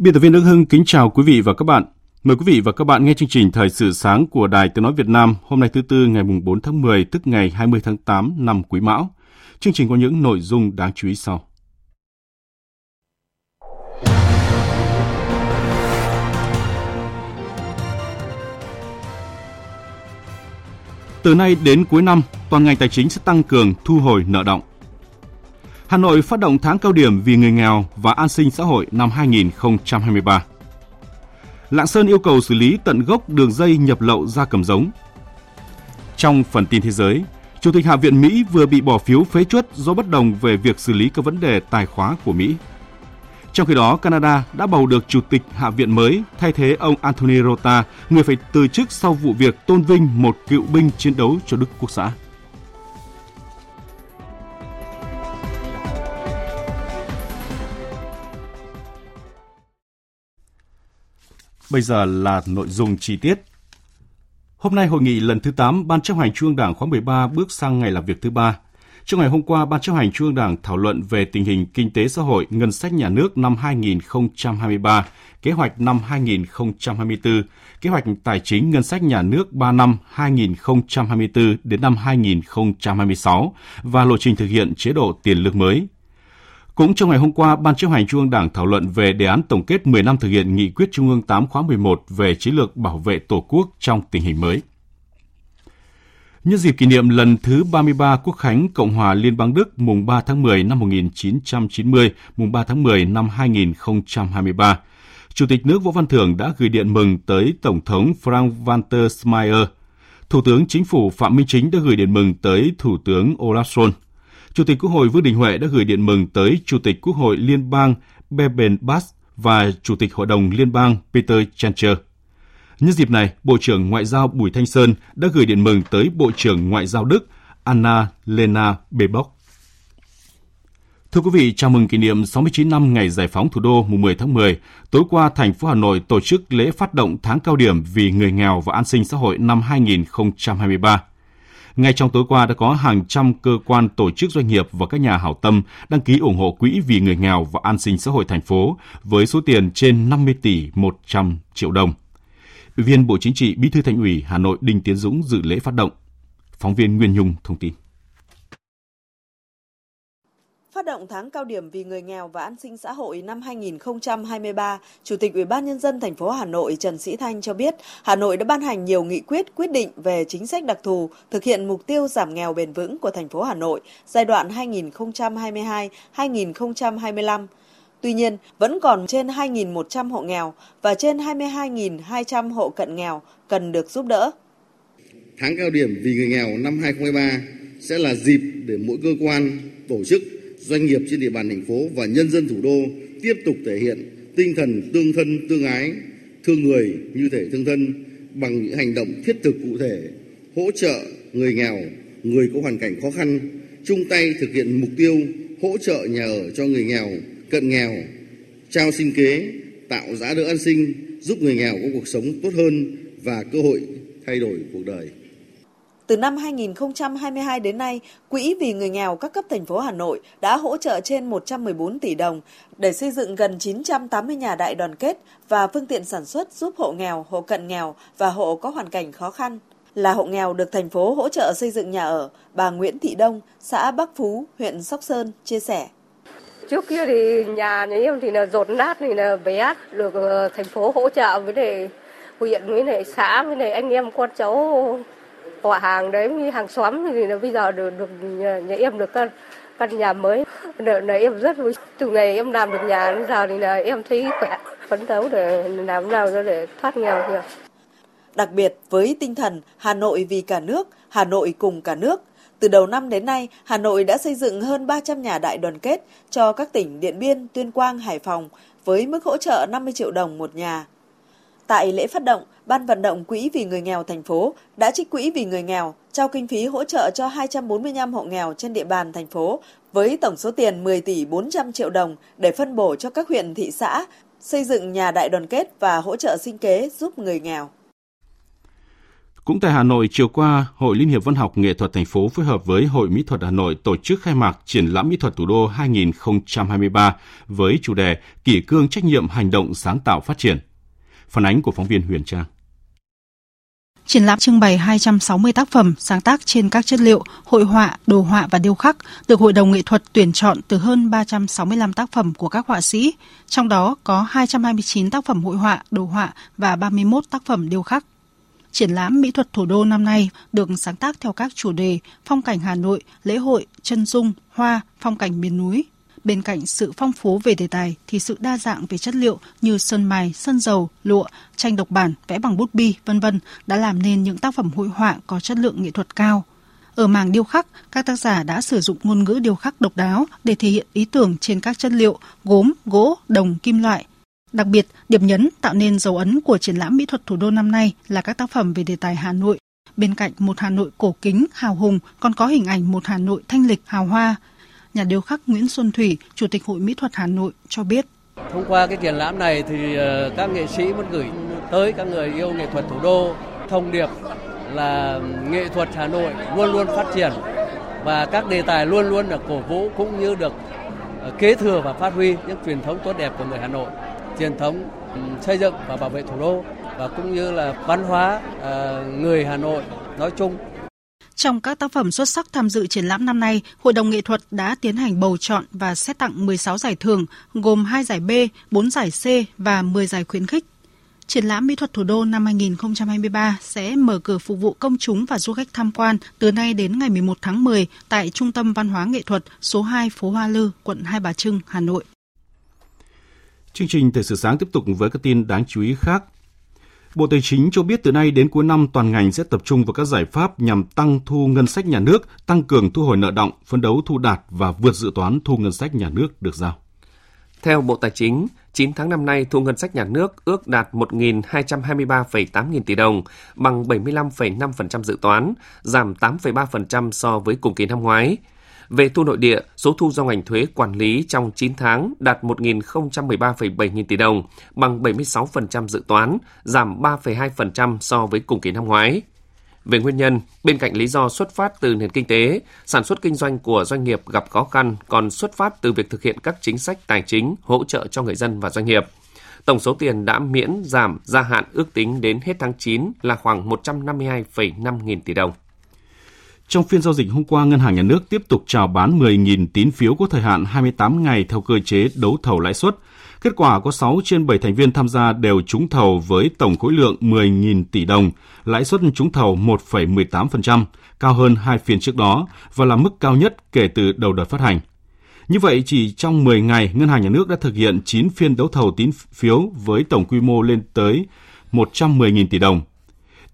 Biên tập viên Đức Hưng kính chào quý vị và các bạn. Mời quý vị và các bạn nghe chương trình Thời sự sáng của Đài Tiếng Nói Việt Nam hôm nay thứ Tư ngày 4 tháng 10 tức ngày 20 tháng 8 năm Quý Mão. Chương trình có những nội dung đáng chú ý sau. Từ nay đến cuối năm, toàn ngành tài chính sẽ tăng cường thu hồi nợ động. Hà Nội phát động tháng cao điểm vì người nghèo và an sinh xã hội năm 2023. Lạng Sơn yêu cầu xử lý tận gốc đường dây nhập lậu gia cầm giống. Trong phần tin thế giới, Chủ tịch Hạ viện Mỹ vừa bị bỏ phiếu phế chuất do bất đồng về việc xử lý các vấn đề tài khóa của Mỹ. Trong khi đó, Canada đã bầu được Chủ tịch Hạ viện mới thay thế ông Anthony Rota, người phải từ chức sau vụ việc tôn vinh một cựu binh chiến đấu cho Đức Quốc xã. Bây giờ là nội dung chi tiết. Hôm nay hội nghị lần thứ 8 Ban chấp hành Trung ương Đảng khóa 13 bước sang ngày làm việc thứ ba. Trong ngày hôm qua, Ban chấp hành Trung ương Đảng thảo luận về tình hình kinh tế xã hội, ngân sách nhà nước năm 2023, kế hoạch năm 2024, kế hoạch tài chính ngân sách nhà nước 3 năm 2024 đến năm 2026 và lộ trình thực hiện chế độ tiền lương mới cũng trong ngày hôm qua, Ban chấp hành Trung ương Đảng thảo luận về đề án tổng kết 10 năm thực hiện nghị quyết Trung ương 8 khóa 11 về chiến lược bảo vệ Tổ quốc trong tình hình mới. Nhân dịp kỷ niệm lần thứ 33 Quốc khánh Cộng hòa Liên bang Đức mùng 3 tháng 10 năm 1990, mùng 3 tháng 10 năm 2023, Chủ tịch nước Võ Văn Thưởng đã gửi điện mừng tới Tổng thống Frank-Walter Steinmeier. Thủ tướng Chính phủ Phạm Minh Chính đã gửi điện mừng tới Thủ tướng Olaf Scholz. Chủ tịch Quốc hội Vương Đình Huệ đã gửi điện mừng tới Chủ tịch Quốc hội Liên bang Beben Bass và Chủ tịch Hội đồng Liên bang Peter Chancher. Nhân dịp này, Bộ trưởng Ngoại giao Bùi Thanh Sơn đã gửi điện mừng tới Bộ trưởng Ngoại giao Đức Anna Lena Bebock. Thưa quý vị, chào mừng kỷ niệm 69 năm ngày giải phóng thủ đô mùng 10 tháng 10, tối qua thành phố Hà Nội tổ chức lễ phát động tháng cao điểm vì người nghèo và an sinh xã hội năm 2023. Ngay trong tối qua đã có hàng trăm cơ quan, tổ chức doanh nghiệp và các nhà hảo tâm đăng ký ủng hộ quỹ vì người nghèo và an sinh xã hội thành phố với số tiền trên 50 tỷ 100 triệu đồng. Ủy viên Bộ Chính trị Bí thư Thành ủy Hà Nội Đinh Tiến Dũng dự lễ phát động. Phóng viên Nguyên Nhung thông tin. Phát động tháng cao điểm vì người nghèo và an sinh xã hội năm 2023, Chủ tịch Ủy ban nhân dân thành phố Hà Nội Trần Sĩ Thanh cho biết, Hà Nội đã ban hành nhiều nghị quyết quyết định về chính sách đặc thù thực hiện mục tiêu giảm nghèo bền vững của thành phố Hà Nội giai đoạn 2022-2025. Tuy nhiên, vẫn còn trên 2.100 hộ nghèo và trên 22.200 hộ cận nghèo cần được giúp đỡ. Tháng cao điểm vì người nghèo năm 2023 sẽ là dịp để mỗi cơ quan, tổ chức doanh nghiệp trên địa bàn thành phố và nhân dân thủ đô tiếp tục thể hiện tinh thần tương thân tương ái, thương người như thể thương thân bằng những hành động thiết thực cụ thể, hỗ trợ người nghèo, người có hoàn cảnh khó khăn, chung tay thực hiện mục tiêu hỗ trợ nhà ở cho người nghèo, cận nghèo, trao sinh kế, tạo giá đỡ an sinh, giúp người nghèo có cuộc sống tốt hơn và cơ hội thay đổi cuộc đời. Từ năm 2022 đến nay, Quỹ vì người nghèo các cấp thành phố Hà Nội đã hỗ trợ trên 114 tỷ đồng để xây dựng gần 980 nhà đại đoàn kết và phương tiện sản xuất giúp hộ nghèo, hộ cận nghèo và hộ có hoàn cảnh khó khăn. Là hộ nghèo được thành phố hỗ trợ xây dựng nhà ở, bà Nguyễn Thị Đông, xã Bắc Phú, huyện Sóc Sơn chia sẻ. Trước kia thì nhà nhà em thì là rột nát thì là bé được ờ, thành phố hỗ trợ với này huyện với này xã với này anh em con cháu họ hàng đấy như hàng xóm thì là bây giờ được, được nhà, nhà em được căn căn nhà mới. Đợt này em rất vui. Từ ngày em làm được nhà đến giờ thì là em thấy khỏe, phấn đấu để làm nào cho để thoát nghèo được. Đặc biệt với tinh thần Hà Nội vì cả nước, Hà Nội cùng cả nước, từ đầu năm đến nay, Hà Nội đã xây dựng hơn 300 nhà đại đoàn kết cho các tỉnh Điện Biên, Tuyên Quang, Hải Phòng với mức hỗ trợ 50 triệu đồng một nhà. Tại lễ phát động, Ban vận động Quỹ vì người nghèo thành phố đã trích quỹ vì người nghèo, trao kinh phí hỗ trợ cho 245 hộ nghèo trên địa bàn thành phố với tổng số tiền 10 tỷ 400 triệu đồng để phân bổ cho các huyện thị xã xây dựng nhà đại đoàn kết và hỗ trợ sinh kế giúp người nghèo. Cũng tại Hà Nội, chiều qua, Hội Liên hiệp Văn học Nghệ thuật thành phố phối hợp với Hội Mỹ thuật Hà Nội tổ chức khai mạc triển lãm mỹ thuật thủ đô 2023 với chủ đề Kỷ cương trách nhiệm hành động sáng tạo phát triển. Phản ánh của phóng viên Huyền Trang. Triển lãm trưng bày 260 tác phẩm sáng tác trên các chất liệu hội họa, đồ họa và điêu khắc được Hội đồng nghệ thuật tuyển chọn từ hơn 365 tác phẩm của các họa sĩ, trong đó có 229 tác phẩm hội họa, đồ họa và 31 tác phẩm điêu khắc. Triển lãm mỹ thuật thủ đô năm nay được sáng tác theo các chủ đề phong cảnh Hà Nội, lễ hội, chân dung, hoa, phong cảnh miền núi. Bên cạnh sự phong phú về đề tài thì sự đa dạng về chất liệu như sơn mài, sơn dầu, lụa, tranh độc bản, vẽ bằng bút bi, vân vân đã làm nên những tác phẩm hội họa có chất lượng nghệ thuật cao. Ở mảng điêu khắc, các tác giả đã sử dụng ngôn ngữ điêu khắc độc đáo để thể hiện ý tưởng trên các chất liệu gốm, gỗ, đồng, kim loại, Đặc biệt, điểm nhấn tạo nên dấu ấn của triển lãm mỹ thuật thủ đô năm nay là các tác phẩm về đề tài Hà Nội. Bên cạnh một Hà Nội cổ kính, hào hùng còn có hình ảnh một Hà Nội thanh lịch, hào hoa. Nhà điêu khắc Nguyễn Xuân Thủy, Chủ tịch Hội Mỹ thuật Hà Nội cho biết. Thông qua cái triển lãm này thì ờ, các nghệ sĩ muốn gửi tới các người yêu nghệ thuật thủ đô thông điệp là nghệ thuật Hà Nội luôn luôn phát triển và các đề tài luôn luôn được cổ vũ cũng như được ờ, kế thừa và phát huy những truyền thống tốt đẹp của người Hà Nội truyền thống ừ, xây dựng và bảo vệ thủ đô và cũng như là văn hóa ờ, người Hà Nội nói chung. Trong các tác phẩm xuất sắc tham dự triển lãm năm nay, Hội đồng nghệ thuật đã tiến hành bầu chọn và xét tặng 16 giải thưởng, gồm 2 giải B, 4 giải C và 10 giải khuyến khích. Triển lãm Mỹ thuật thủ đô năm 2023 sẽ mở cửa phục vụ công chúng và du khách tham quan từ nay đến ngày 11 tháng 10 tại Trung tâm Văn hóa Nghệ thuật số 2 phố Hoa Lư, quận Hai Bà Trưng, Hà Nội. Chương trình Thời sự sáng tiếp tục với các tin đáng chú ý khác. Bộ Tài chính cho biết từ nay đến cuối năm toàn ngành sẽ tập trung vào các giải pháp nhằm tăng thu ngân sách nhà nước, tăng cường thu hồi nợ động, phấn đấu thu đạt và vượt dự toán thu ngân sách nhà nước được giao. Theo Bộ Tài chính, 9 tháng năm nay thu ngân sách nhà nước ước đạt 1.223,8 nghìn tỷ đồng, bằng 75,5% dự toán, giảm 8,3% so với cùng kỳ năm ngoái. Về thu nội địa, số thu do ngành thuế quản lý trong 9 tháng đạt 1.013,7 nghìn tỷ đồng, bằng 76% dự toán, giảm 3,2% so với cùng kỳ năm ngoái. Về nguyên nhân, bên cạnh lý do xuất phát từ nền kinh tế, sản xuất kinh doanh của doanh nghiệp gặp khó khăn còn xuất phát từ việc thực hiện các chính sách tài chính hỗ trợ cho người dân và doanh nghiệp. Tổng số tiền đã miễn giảm gia hạn ước tính đến hết tháng 9 là khoảng 152,5 nghìn tỷ đồng. Trong phiên giao dịch hôm qua, Ngân hàng Nhà nước tiếp tục chào bán 10.000 tín phiếu có thời hạn 28 ngày theo cơ chế đấu thầu lãi suất. Kết quả có 6 trên 7 thành viên tham gia đều trúng thầu với tổng khối lượng 10.000 tỷ đồng, lãi suất trúng thầu 1,18%, cao hơn hai phiên trước đó và là mức cao nhất kể từ đầu đợt phát hành. Như vậy, chỉ trong 10 ngày, Ngân hàng Nhà nước đã thực hiện 9 phiên đấu thầu tín phiếu với tổng quy mô lên tới 110.000 tỷ đồng,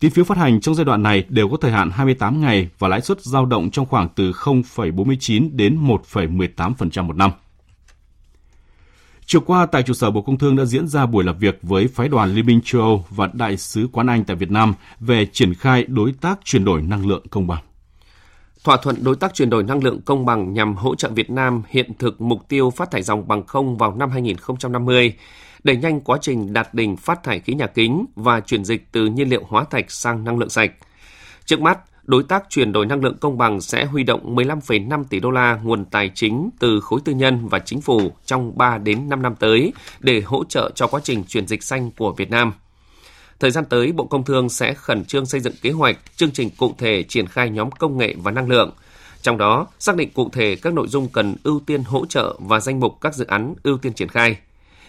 Tín phiếu phát hành trong giai đoạn này đều có thời hạn 28 ngày và lãi suất dao động trong khoảng từ 0,49 đến 1,18% một năm. Chiều qua, tại trụ sở Bộ Công Thương đã diễn ra buổi làm việc với phái đoàn Liên minh châu Âu và Đại sứ quán Anh tại Việt Nam về triển khai đối tác chuyển đổi năng lượng công bằng. Thỏa thuận đối tác chuyển đổi năng lượng công bằng nhằm hỗ trợ Việt Nam hiện thực mục tiêu phát thải dòng bằng không vào năm 2050 đẩy nhanh quá trình đạt đỉnh phát thải khí nhà kính và chuyển dịch từ nhiên liệu hóa thạch sang năng lượng sạch. Trước mắt, đối tác chuyển đổi năng lượng công bằng sẽ huy động 15,5 tỷ đô la nguồn tài chính từ khối tư nhân và chính phủ trong 3 đến 5 năm tới để hỗ trợ cho quá trình chuyển dịch xanh của Việt Nam. Thời gian tới, Bộ Công Thương sẽ khẩn trương xây dựng kế hoạch, chương trình cụ thể triển khai nhóm công nghệ và năng lượng. Trong đó, xác định cụ thể các nội dung cần ưu tiên hỗ trợ và danh mục các dự án ưu tiên triển khai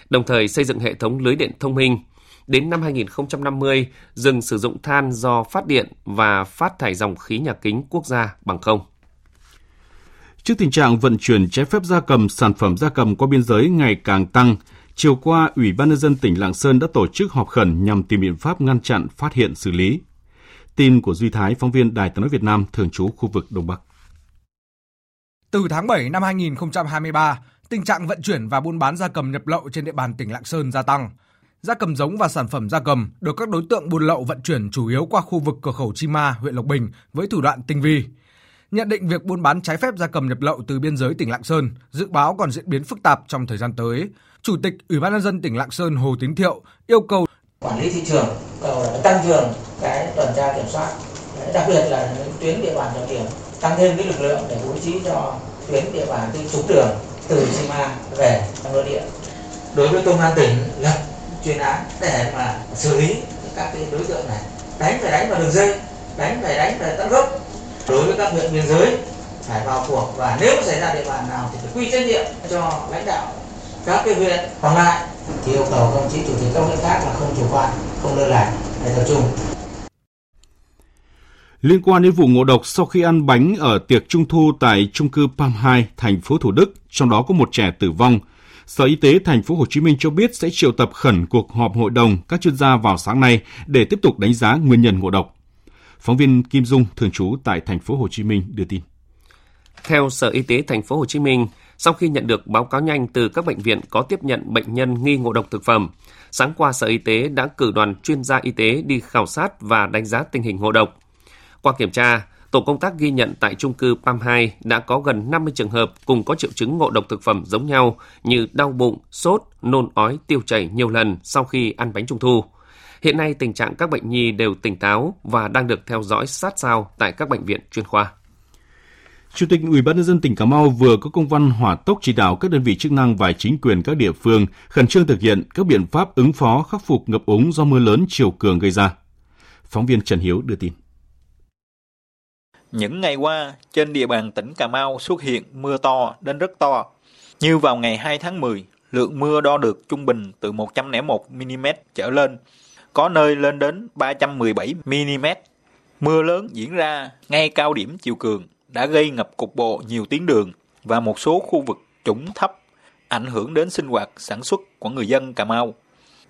đồng thời xây dựng hệ thống lưới điện thông minh. Đến năm 2050, dừng sử dụng than do phát điện và phát thải dòng khí nhà kính quốc gia bằng không. Trước tình trạng vận chuyển trái phép gia cầm, sản phẩm gia cầm qua biên giới ngày càng tăng, chiều qua, Ủy ban nhân dân tỉnh Lạng Sơn đã tổ chức họp khẩn nhằm tìm biện pháp ngăn chặn, phát hiện, xử lý. Tin của Duy Thái, phóng viên Đài tiếng nói Việt Nam, thường trú khu vực Đông Bắc. Từ tháng 7 năm 2023, tình trạng vận chuyển và buôn bán gia cầm nhập lậu trên địa bàn tỉnh Lạng Sơn gia tăng. Gia cầm giống và sản phẩm gia cầm được các đối tượng buôn lậu vận chuyển chủ yếu qua khu vực cửa khẩu Chi Ma, huyện Lộc Bình với thủ đoạn tinh vi. Nhận định việc buôn bán trái phép gia cầm nhập lậu từ biên giới tỉnh Lạng Sơn dự báo còn diễn biến phức tạp trong thời gian tới. Chủ tịch Ủy ban nhân dân tỉnh Lạng Sơn Hồ Tín Thiệu yêu cầu quản lý thị trường ờ, tăng cường cái tuần tra kiểm soát đặc biệt là những tuyến địa bàn trọng điểm tăng thêm cái lực lượng để bố trí cho tuyến địa bàn từ trúng đường từ Sima về trong nội địa. Đối với công an tỉnh lập chuyên án để mà xử lý các cái đối tượng này. Đánh phải đánh vào đường dây, đánh phải đánh vào tận gốc. Đối với các huyện biên giới, phải vào cuộc và nếu xảy ra địa bàn nào thì phải quy trách nhiệm cho lãnh đạo các cái huyện. Còn lại thì yêu cầu công chí chủ tịch các huyện khác là không chủ quan, không lơ là, để tập trung. Liên quan đến vụ ngộ độc sau khi ăn bánh ở tiệc trung thu tại trung cư Palm 2, thành phố Thủ Đức, trong đó có một trẻ tử vong, Sở Y tế thành phố Hồ Chí Minh cho biết sẽ triệu tập khẩn cuộc họp hội đồng các chuyên gia vào sáng nay để tiếp tục đánh giá nguyên nhân ngộ độc. Phóng viên Kim Dung thường trú tại thành phố Hồ Chí Minh đưa tin. Theo Sở Y tế thành phố Hồ Chí Minh, sau khi nhận được báo cáo nhanh từ các bệnh viện có tiếp nhận bệnh nhân nghi ngộ độc thực phẩm, sáng qua Sở Y tế đã cử đoàn chuyên gia y tế đi khảo sát và đánh giá tình hình ngộ độc. Qua kiểm tra, tổ công tác ghi nhận tại trung cư PAM 2 đã có gần 50 trường hợp cùng có triệu chứng ngộ độc thực phẩm giống nhau như đau bụng, sốt, nôn ói, tiêu chảy nhiều lần sau khi ăn bánh trung thu. Hiện nay tình trạng các bệnh nhi đều tỉnh táo và đang được theo dõi sát sao tại các bệnh viện chuyên khoa. Chủ tịch Ủy ban nhân dân tỉnh Cà Mau vừa có công văn hỏa tốc chỉ đạo các đơn vị chức năng và chính quyền các địa phương khẩn trương thực hiện các biện pháp ứng phó khắc phục ngập úng do mưa lớn chiều cường gây ra. Phóng viên Trần Hiếu đưa tin. Những ngày qua, trên địa bàn tỉnh Cà Mau xuất hiện mưa to đến rất to. Như vào ngày 2 tháng 10, lượng mưa đo được trung bình từ 101 mm trở lên, có nơi lên đến 317 mm. Mưa lớn diễn ra ngay cao điểm chiều cường đã gây ngập cục bộ nhiều tuyến đường và một số khu vực trũng thấp, ảnh hưởng đến sinh hoạt sản xuất của người dân Cà Mau.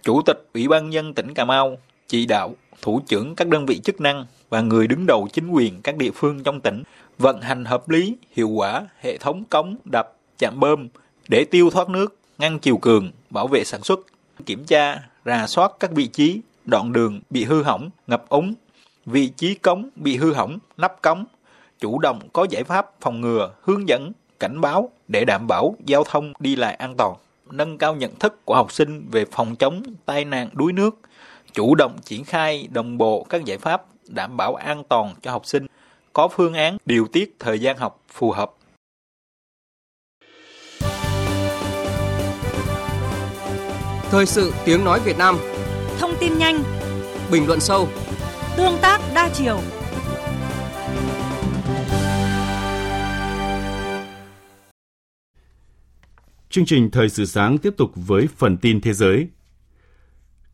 Chủ tịch Ủy ban nhân tỉnh Cà Mau chỉ đạo thủ trưởng các đơn vị chức năng và người đứng đầu chính quyền các địa phương trong tỉnh vận hành hợp lý, hiệu quả hệ thống cống, đập, chạm bơm để tiêu thoát nước, ngăn chiều cường, bảo vệ sản xuất, kiểm tra, rà soát các vị trí, đoạn đường bị hư hỏng, ngập úng, vị trí cống bị hư hỏng, nắp cống, chủ động có giải pháp phòng ngừa, hướng dẫn, cảnh báo để đảm bảo giao thông đi lại an toàn, nâng cao nhận thức của học sinh về phòng chống tai nạn đuối nước, chủ động triển khai đồng bộ các giải pháp đảm bảo an toàn cho học sinh, có phương án điều tiết thời gian học phù hợp. Thời sự tiếng nói Việt Nam Thông tin nhanh Bình luận sâu Tương tác đa chiều Chương trình Thời sự sáng tiếp tục với phần tin thế giới.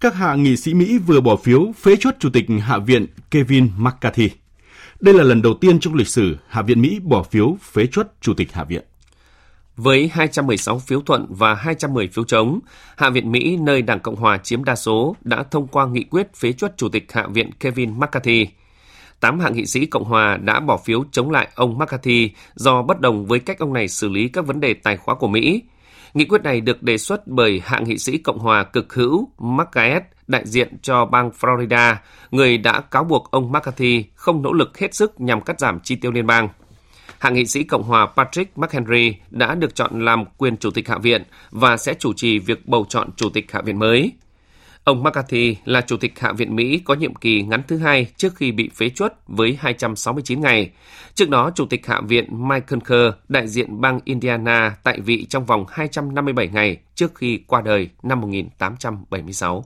Các hạ nghị sĩ Mỹ vừa bỏ phiếu phế chốt Chủ tịch Hạ viện Kevin McCarthy. Đây là lần đầu tiên trong lịch sử Hạ viện Mỹ bỏ phiếu phế chốt Chủ tịch Hạ viện. Với 216 phiếu thuận và 210 phiếu chống, Hạ viện Mỹ nơi Đảng Cộng hòa chiếm đa số đã thông qua nghị quyết phế chuất Chủ tịch Hạ viện Kevin McCarthy. Tám hạ nghị sĩ Cộng hòa đã bỏ phiếu chống lại ông McCarthy do bất đồng với cách ông này xử lý các vấn đề tài khóa của Mỹ. Nghị quyết này được đề xuất bởi hạ nghị sĩ Cộng hòa cực hữu McGuinness, đại diện cho bang Florida, người đã cáo buộc ông McCarthy không nỗ lực hết sức nhằm cắt giảm chi tiêu liên bang. Hạ nghị sĩ Cộng hòa Patrick McHenry đã được chọn làm quyền chủ tịch Hạ viện và sẽ chủ trì việc bầu chọn chủ tịch Hạ viện mới. Ông McCarthy là chủ tịch Hạ viện Mỹ có nhiệm kỳ ngắn thứ hai trước khi bị phế chuất với 269 ngày. Trước đó, Chủ tịch Hạ viện Michael Kerr, đại diện bang Indiana, tại vị trong vòng 257 ngày trước khi qua đời năm 1876.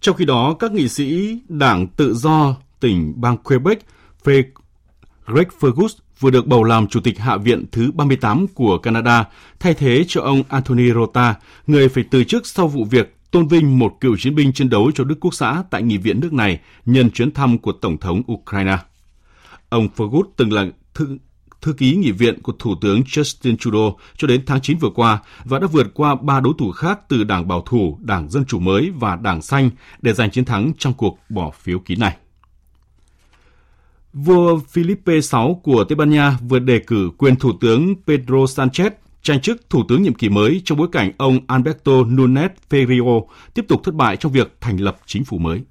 Trong khi đó, các nghị sĩ Đảng Tự do tỉnh bang Quebec, Greg Fergus vừa được bầu làm Chủ tịch Hạ viện thứ 38 của Canada, thay thế cho ông Anthony Rota, người phải từ chức sau vụ việc tôn vinh một cựu chiến binh chiến đấu cho Đức Quốc xã tại nghị viện nước này nhân chuyến thăm của Tổng thống Ukraine. Ông Fogut từng là thư, thư ký nghị viện của Thủ tướng Justin Trudeau cho đến tháng 9 vừa qua và đã vượt qua ba đối thủ khác từ Đảng Bảo thủ, Đảng Dân Chủ mới và Đảng Xanh để giành chiến thắng trong cuộc bỏ phiếu kín này. Vua Felipe VI của Tây Ban Nha vừa đề cử quyền Thủ tướng Pedro Sanchez tranh chức Thủ tướng nhiệm kỳ mới trong bối cảnh ông Alberto Nunes Feijó tiếp tục thất bại trong việc thành lập chính phủ mới.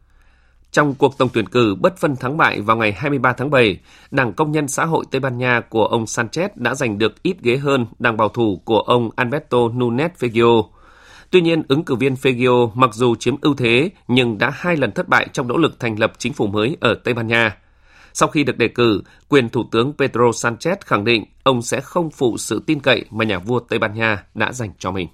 Trong cuộc tổng tuyển cử bất phân thắng bại vào ngày 23 tháng 7, Đảng Công nhân Xã hội Tây Ban Nha của ông Sanchez đã giành được ít ghế hơn Đảng Bảo thủ của ông Alberto Nunes Feijó. Tuy nhiên, ứng cử viên Fegio mặc dù chiếm ưu thế nhưng đã hai lần thất bại trong nỗ lực thành lập chính phủ mới ở Tây Ban Nha. Sau khi được đề cử, quyền Thủ tướng Pedro Sanchez khẳng định ông sẽ không phụ sự tin cậy mà nhà vua Tây Ban Nha đã dành cho mình.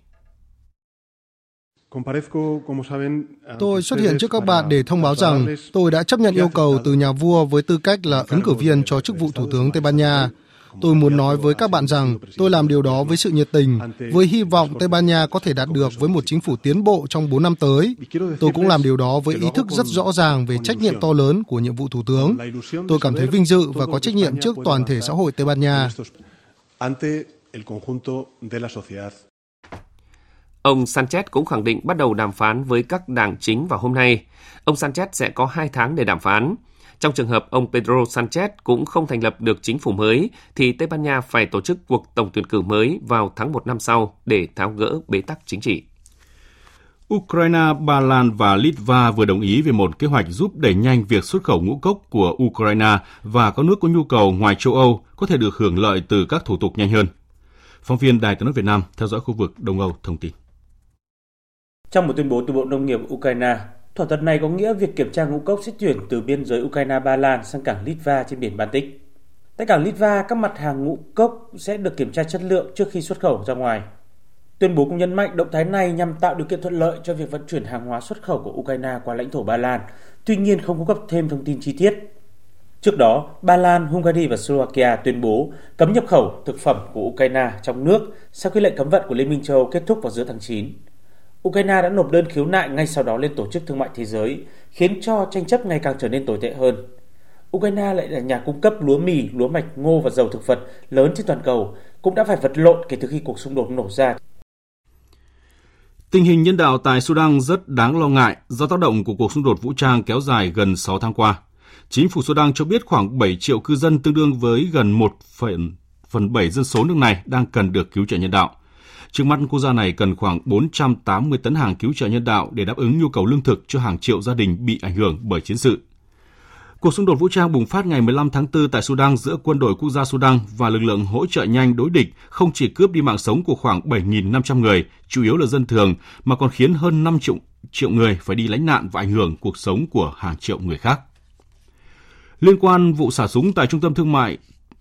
Tôi xuất hiện trước các bạn để thông báo rằng tôi đã chấp nhận yêu cầu từ nhà vua với tư cách là ứng cử viên cho chức vụ Thủ tướng Tây Ban Nha. Tôi muốn nói với các bạn rằng tôi làm điều đó với sự nhiệt tình, với hy vọng Tây Ban Nha có thể đạt được với một chính phủ tiến bộ trong 4 năm tới. Tôi cũng làm điều đó với ý thức rất rõ ràng về trách nhiệm to lớn của nhiệm vụ Thủ tướng. Tôi cảm thấy vinh dự và có trách nhiệm trước toàn thể xã hội Tây Ban Nha. Ông Sanchez cũng khẳng định bắt đầu đàm phán với các đảng chính vào hôm nay. Ông Sanchez sẽ có hai tháng để đàm phán. Trong trường hợp ông Pedro Sanchez cũng không thành lập được chính phủ mới, thì Tây Ban Nha phải tổ chức cuộc tổng tuyển cử mới vào tháng 1 năm sau để tháo gỡ bế tắc chính trị. Ukraine, Ba Lan và Litva vừa đồng ý về một kế hoạch giúp đẩy nhanh việc xuất khẩu ngũ cốc của Ukraine và các nước có nhu cầu ngoài châu Âu có thể được hưởng lợi từ các thủ tục nhanh hơn. Phóng viên Đài tiếng nói Việt Nam theo dõi khu vực Đông Âu thông tin. Trong một tuyên bố từ Bộ Nông nghiệp Ukraine, thỏa thuận này có nghĩa việc kiểm tra ngũ cốc sẽ chuyển từ biên giới Ukraine-Ba Lan sang cảng Litva trên biển Baltic. Tại cảng Litva, các mặt hàng ngũ cốc sẽ được kiểm tra chất lượng trước khi xuất khẩu ra ngoài. Tuyên bố cũng nhấn mạnh động thái này nhằm tạo điều kiện thuận lợi cho việc vận chuyển hàng hóa xuất khẩu của Ukraine qua lãnh thổ Ba Lan, tuy nhiên không cung cấp thêm thông tin chi tiết. Trước đó, Ba Lan, Hungary và Slovakia tuyên bố cấm nhập khẩu thực phẩm của Ukraine trong nước sau khi lệnh cấm vận của Liên minh châu Âu kết thúc vào giữa tháng 9. Ukraine đã nộp đơn khiếu nại ngay sau đó lên Tổ chức Thương mại Thế giới, khiến cho tranh chấp ngày càng trở nên tồi tệ hơn. Ukraine lại là nhà cung cấp lúa mì, lúa mạch, ngô và dầu thực vật lớn trên toàn cầu, cũng đã phải vật lộn kể từ khi cuộc xung đột nổ ra. Tình hình nhân đạo tại Sudan rất đáng lo ngại do tác động của cuộc xung đột vũ trang kéo dài gần 6 tháng qua. Chính phủ Sudan cho biết khoảng 7 triệu cư dân tương đương với gần 1 phần, phần 7 dân số nước này đang cần được cứu trợ nhân đạo. Trước mắt, quốc gia này cần khoảng 480 tấn hàng cứu trợ nhân đạo để đáp ứng nhu cầu lương thực cho hàng triệu gia đình bị ảnh hưởng bởi chiến sự. Cuộc xung đột vũ trang bùng phát ngày 15 tháng 4 tại Sudan giữa quân đội quốc gia Sudan và lực lượng hỗ trợ nhanh đối địch không chỉ cướp đi mạng sống của khoảng 7.500 người, chủ yếu là dân thường, mà còn khiến hơn 5 triệu, triệu người phải đi lánh nạn và ảnh hưởng cuộc sống của hàng triệu người khác. Liên quan vụ xả súng tại trung tâm thương mại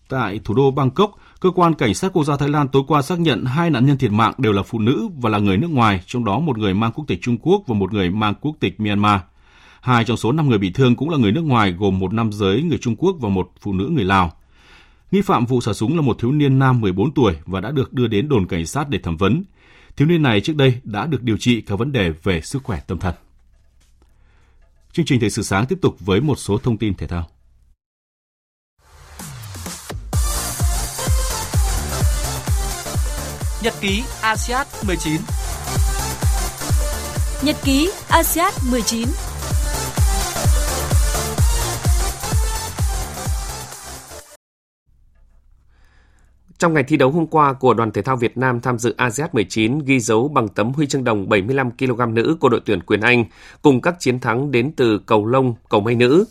tại thủ đô Bangkok, cơ quan cảnh sát quốc gia Thái Lan tối qua xác nhận hai nạn nhân thiệt mạng đều là phụ nữ và là người nước ngoài, trong đó một người mang quốc tịch Trung Quốc và một người mang quốc tịch Myanmar. Hai trong số 5 người bị thương cũng là người nước ngoài gồm một nam giới người Trung Quốc và một phụ nữ người Lào. Nghi phạm vụ xả súng là một thiếu niên nam 14 tuổi và đã được đưa đến đồn cảnh sát để thẩm vấn. Thiếu niên này trước đây đã được điều trị các vấn đề về sức khỏe tâm thần. Chương trình Thời sự sáng tiếp tục với một số thông tin thể thao. Nhật ký ASEAN 19 Nhật ký ASEAN 19 Trong ngày thi đấu hôm qua của đoàn thể thao Việt Nam tham dự ASEAN 19 ghi dấu bằng tấm huy chương đồng 75 kg nữ của đội tuyển quyền Anh cùng các chiến thắng đến từ cầu lông, cầu mây nữ.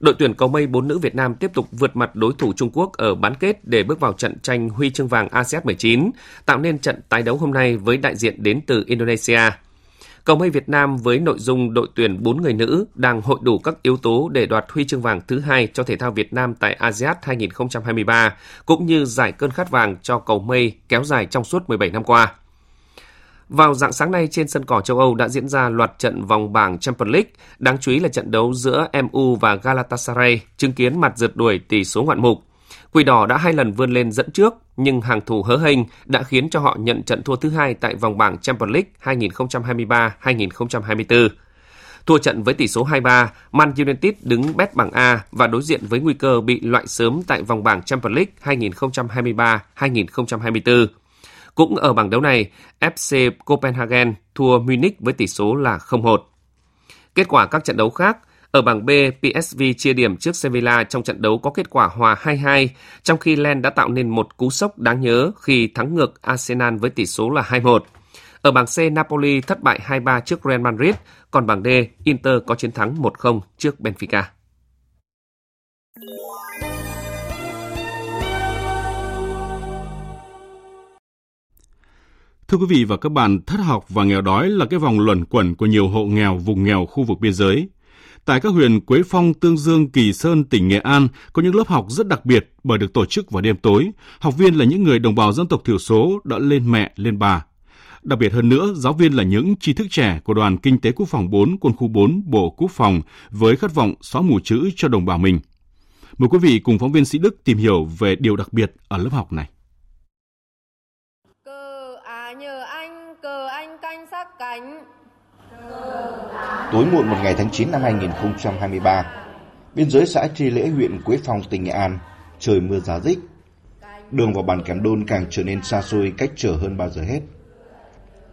Đội tuyển cầu mây bốn nữ Việt Nam tiếp tục vượt mặt đối thủ Trung Quốc ở bán kết để bước vào trận tranh huy chương vàng ASEAN 19, tạo nên trận tái đấu hôm nay với đại diện đến từ Indonesia. Cầu mây Việt Nam với nội dung đội tuyển 4 người nữ đang hội đủ các yếu tố để đoạt huy chương vàng thứ hai cho thể thao Việt Nam tại ASEAN 2023, cũng như giải cơn khát vàng cho cầu mây kéo dài trong suốt 17 năm qua. Vào dạng sáng nay trên sân cỏ châu Âu đã diễn ra loạt trận vòng bảng Champions League, đáng chú ý là trận đấu giữa MU và Galatasaray, chứng kiến mặt rượt đuổi tỷ số ngoạn mục. Quỷ đỏ đã hai lần vươn lên dẫn trước, nhưng hàng thủ hớ hênh đã khiến cho họ nhận trận thua thứ hai tại vòng bảng Champions League 2023-2024. Thua trận với tỷ số 2-3, Man United đứng bét bảng A và đối diện với nguy cơ bị loại sớm tại vòng bảng Champions League 2023-2024. Cũng ở bảng đấu này, FC Copenhagen thua Munich với tỷ số là 0-1. Kết quả các trận đấu khác, ở bảng B, PSV chia điểm trước Sevilla trong trận đấu có kết quả hòa 2-2, trong khi Len đã tạo nên một cú sốc đáng nhớ khi thắng ngược Arsenal với tỷ số là 2-1. Ở bảng C, Napoli thất bại 2-3 trước Real Madrid, còn bảng D, Inter có chiến thắng 1-0 trước Benfica. Thưa quý vị và các bạn, thất học và nghèo đói là cái vòng luẩn quẩn của nhiều hộ nghèo vùng nghèo khu vực biên giới. Tại các huyện Quế Phong, Tương Dương, Kỳ Sơn, tỉnh Nghệ An có những lớp học rất đặc biệt bởi được tổ chức vào đêm tối. Học viên là những người đồng bào dân tộc thiểu số đã lên mẹ, lên bà. Đặc biệt hơn nữa, giáo viên là những tri thức trẻ của đoàn Kinh tế Quốc phòng 4, Quân khu 4, Bộ Quốc phòng với khát vọng xóa mù chữ cho đồng bào mình. Mời quý vị cùng phóng viên Sĩ Đức tìm hiểu về điều đặc biệt ở lớp học này. Anh cánh. Tối muộn một ngày tháng 9 năm 2023, biên giới xã Tri Lễ huyện Quế Phong tỉnh Nghệ An, trời mưa giá rích. Đường vào bản Kém Đôn càng trở nên xa xôi cách trở hơn bao giờ hết.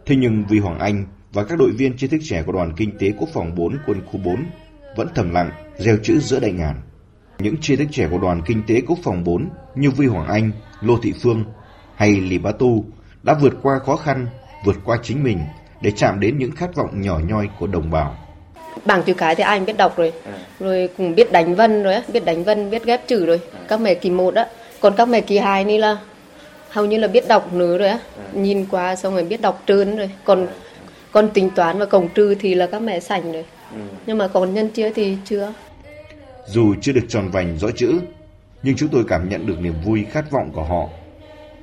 Thế nhưng vì Hoàng Anh và các đội viên tri thức trẻ của đoàn kinh tế quốc phòng 4 quân khu 4 vẫn thầm lặng gieo chữ giữa đại ngàn. Những tri thức trẻ của đoàn kinh tế quốc phòng 4 như Vi Hoàng Anh, Lô Thị Phương hay Lì Bá Tu đã vượt qua khó khăn, vượt qua chính mình để chạm đến những khát vọng nhỏ nhoi của đồng bào. Bảng chữ cái thì ai biết đọc rồi, rồi cũng biết đánh vân rồi, biết đánh vân, biết ghép chữ rồi. Các mẹ kỳ 1 á, còn các mẹ kỳ 2 นี่ là hầu như là biết đọc nữa rồi á. Nhìn qua xong rồi biết đọc trơn rồi. Còn còn tính toán và cộng trừ thì là các mẹ sành rồi. Nhưng mà còn nhân chia thì chưa. Dù chưa được tròn vành rõ chữ, nhưng chúng tôi cảm nhận được niềm vui khát vọng của họ.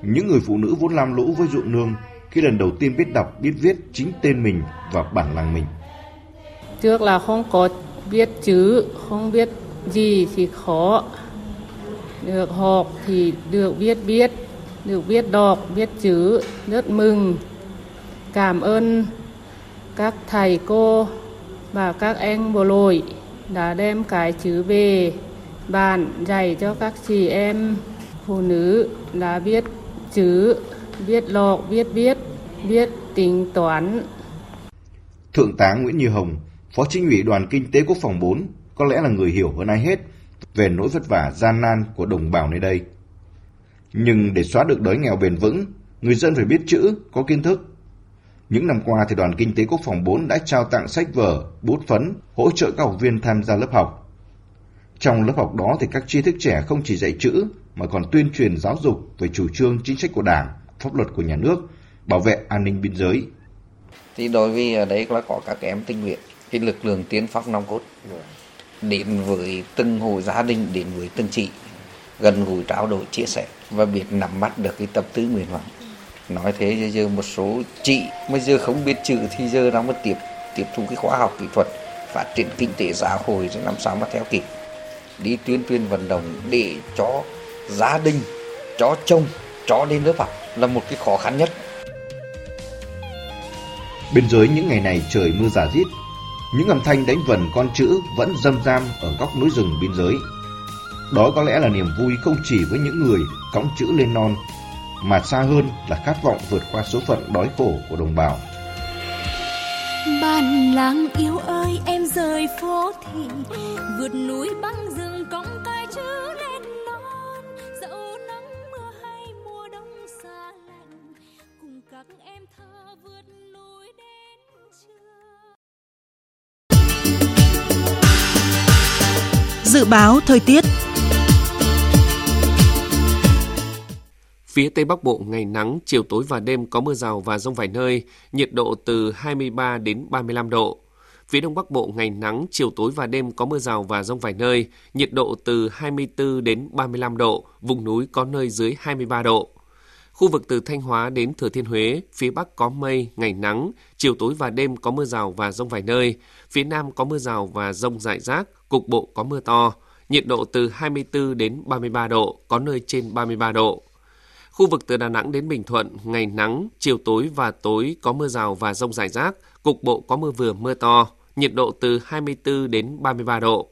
Những người phụ nữ vốn lam lũ với ruộng nương khi lần đầu tiên biết đọc, biết viết chính tên mình và bản làng mình. Trước là không có biết chữ, không biết gì thì khó. Được học thì được biết viết, được biết đọc, biết chữ, rất mừng. Cảm ơn các thầy cô và các anh bộ đội đã đem cái chữ về bàn dạy cho các chị em phụ nữ đã biết chữ, biết lọc, biết biết biết tính toán. Thượng tá Nguyễn Như Hồng, Phó Chính ủy Đoàn Kinh tế Quốc phòng 4, có lẽ là người hiểu hơn ai hết về nỗi vất vả gian nan của đồng bào nơi đây. Nhưng để xóa được đói nghèo bền vững, người dân phải biết chữ, có kiến thức. Những năm qua thì Đoàn Kinh tế Quốc phòng 4 đã trao tặng sách vở, bút phấn, hỗ trợ các học viên tham gia lớp học. Trong lớp học đó thì các tri thức trẻ không chỉ dạy chữ mà còn tuyên truyền giáo dục về chủ trương chính sách của Đảng, pháp luật của nhà nước, bảo vệ an ninh biên giới. Thì đối với ờ, ở đấy là có các em tình nguyện, cái lực lượng tiến phong nòng cốt đến với từng hộ gia đình, đến với từng chị, gần gũi trao đổi chia sẻ và biết nắm bắt được cái tập tư nguyện vọng. Nói thế giờ một số chị mà giờ không biết chữ thì giờ nó mới tiếp tiếp thu cái khóa học kỹ thuật phát triển kinh tế xã hội để làm sao mà theo kịp đi tuyên truyền vận động để cho gia đình cho chồng cho đến lớp học là một cái khó khăn nhất Bên dưới những ngày này trời mưa giả dít, những âm thanh đánh vần con chữ vẫn râm ram ở góc núi rừng biên giới. Đó có lẽ là niềm vui không chỉ với những người cõng chữ lên non, mà xa hơn là khát vọng vượt qua số phận đói khổ của đồng bào. Bản làng yêu ơi em rời phố thị vượt núi băng rừng Dự báo thời tiết Phía Tây Bắc Bộ ngày nắng, chiều tối và đêm có mưa rào và rông vài nơi, nhiệt độ từ 23 đến 35 độ. Phía Đông Bắc Bộ ngày nắng, chiều tối và đêm có mưa rào và rông vài nơi, nhiệt độ từ 24 đến 35 độ, vùng núi có nơi dưới 23 độ. Khu vực từ Thanh Hóa đến Thừa Thiên Huế, phía Bắc có mây, ngày nắng, chiều tối và đêm có mưa rào và rông vài nơi, phía Nam có mưa rào và rông rải rác, cục bộ có mưa to, nhiệt độ từ 24 đến 33 độ, có nơi trên 33 độ. Khu vực từ Đà Nẵng đến Bình Thuận, ngày nắng, chiều tối và tối có mưa rào và rông rải rác, cục bộ có mưa vừa mưa to, nhiệt độ từ 24 đến 33 độ.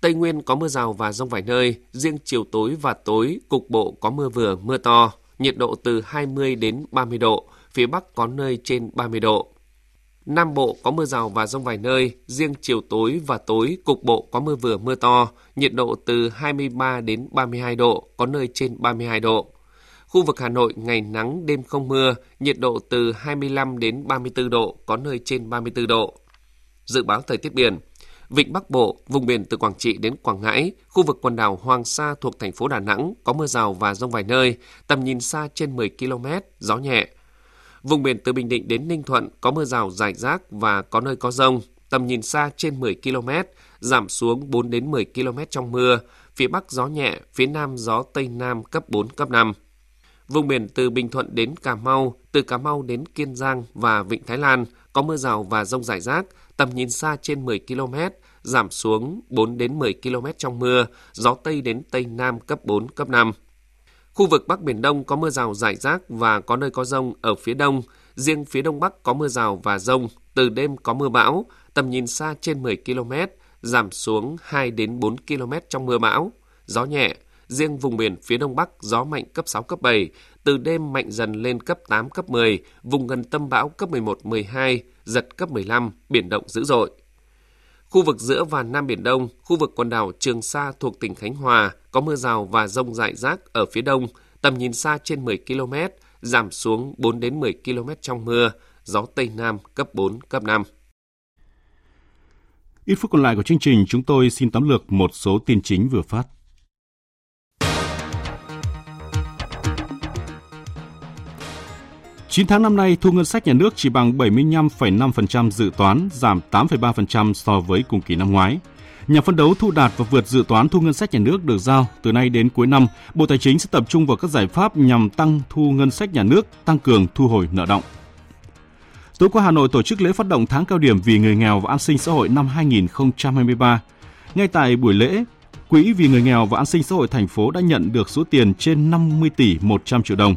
Tây Nguyên có mưa rào và rông vài nơi, riêng chiều tối và tối cục bộ có mưa vừa, mưa to, nhiệt độ từ 20 đến 30 độ, phía Bắc có nơi trên 30 độ. Nam Bộ có mưa rào và rông vài nơi, riêng chiều tối và tối cục bộ có mưa vừa mưa to, nhiệt độ từ 23 đến 32 độ, có nơi trên 32 độ. Khu vực Hà Nội ngày nắng đêm không mưa, nhiệt độ từ 25 đến 34 độ, có nơi trên 34 độ. Dự báo thời tiết biển, Vịnh Bắc Bộ, vùng biển từ Quảng Trị đến Quảng Ngãi, khu vực quần đảo Hoàng Sa thuộc thành phố Đà Nẵng có mưa rào và rông vài nơi, tầm nhìn xa trên 10 km, gió nhẹ. Vùng biển từ Bình Định đến Ninh Thuận có mưa rào rải rác và có nơi có rông, tầm nhìn xa trên 10 km, giảm xuống 4 đến 10 km trong mưa, phía Bắc gió nhẹ, phía Nam gió Tây Nam cấp 4, cấp 5. Vùng biển từ Bình Thuận đến Cà Mau, từ Cà Mau đến Kiên Giang và Vịnh Thái Lan có mưa rào và rông rải rác, tầm nhìn xa trên 10 km, giảm xuống 4 đến 10 km trong mưa, gió Tây đến Tây Nam cấp 4, cấp 5. Khu vực Bắc Biển Đông có mưa rào rải rác và có nơi có rông ở phía đông, riêng phía đông bắc có mưa rào và rông, từ đêm có mưa bão, tầm nhìn xa trên 10 km, giảm xuống 2 đến 4 km trong mưa bão, gió nhẹ, riêng vùng biển phía đông bắc gió mạnh cấp 6 cấp 7, từ đêm mạnh dần lên cấp 8 cấp 10, vùng gần tâm bão cấp 11 12, giật cấp 15, biển động dữ dội. Khu vực giữa và Nam Biển Đông, khu vực quần đảo Trường Sa thuộc tỉnh Khánh Hòa có mưa rào và rông rải rác ở phía đông, tầm nhìn xa trên 10 km, giảm xuống 4 đến 10 km trong mưa, gió Tây Nam cấp 4, cấp 5. Ít phút còn lại của chương trình, chúng tôi xin tóm lược một số tin chính vừa phát. 9 tháng năm nay, thu ngân sách nhà nước chỉ bằng 75,5% dự toán, giảm 8,3% so với cùng kỳ năm ngoái. Nhằm phân đấu thu đạt và vượt dự toán thu ngân sách nhà nước được giao, từ nay đến cuối năm, Bộ Tài chính sẽ tập trung vào các giải pháp nhằm tăng thu ngân sách nhà nước, tăng cường thu hồi nợ động. Tối qua Hà Nội tổ chức lễ phát động tháng cao điểm vì người nghèo và an sinh xã hội năm 2023. Ngay tại buổi lễ, Quỹ vì người nghèo và an sinh xã hội thành phố đã nhận được số tiền trên 50 tỷ 100 triệu đồng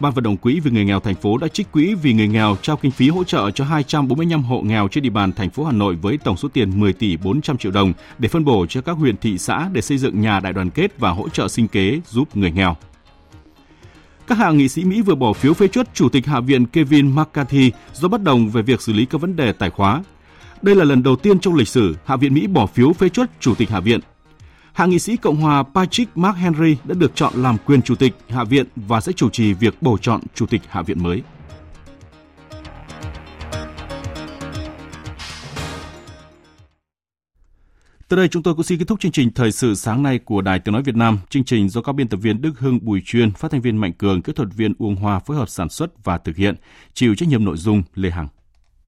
Ban vận động quỹ vì người nghèo thành phố đã trích quỹ vì người nghèo trao kinh phí hỗ trợ cho 245 hộ nghèo trên địa bàn thành phố Hà Nội với tổng số tiền 10 tỷ 400 triệu đồng để phân bổ cho các huyện, thị xã để xây dựng nhà đại đoàn kết và hỗ trợ sinh kế giúp người nghèo. Các hạ nghị sĩ Mỹ vừa bỏ phiếu phê chuẩn Chủ tịch Hạ viện Kevin McCarthy do bất đồng về việc xử lý các vấn đề tài khóa. Đây là lần đầu tiên trong lịch sử Hạ viện Mỹ bỏ phiếu phê chuẩn Chủ tịch Hạ viện Hạ nghị sĩ Cộng hòa Patrick McHenry đã được chọn làm quyền chủ tịch Hạ viện và sẽ chủ trì việc bầu chọn chủ tịch Hạ viện mới. Tới đây chúng tôi cũng xin kết thúc chương trình thời sự sáng nay của Đài Tiếng Nói Việt Nam. Chương trình do các biên tập viên Đức Hưng Bùi Chuyên, phát thanh viên Mạnh Cường, kỹ thuật viên Uông Hoa phối hợp sản xuất và thực hiện, chịu trách nhiệm nội dung Lê Hằng.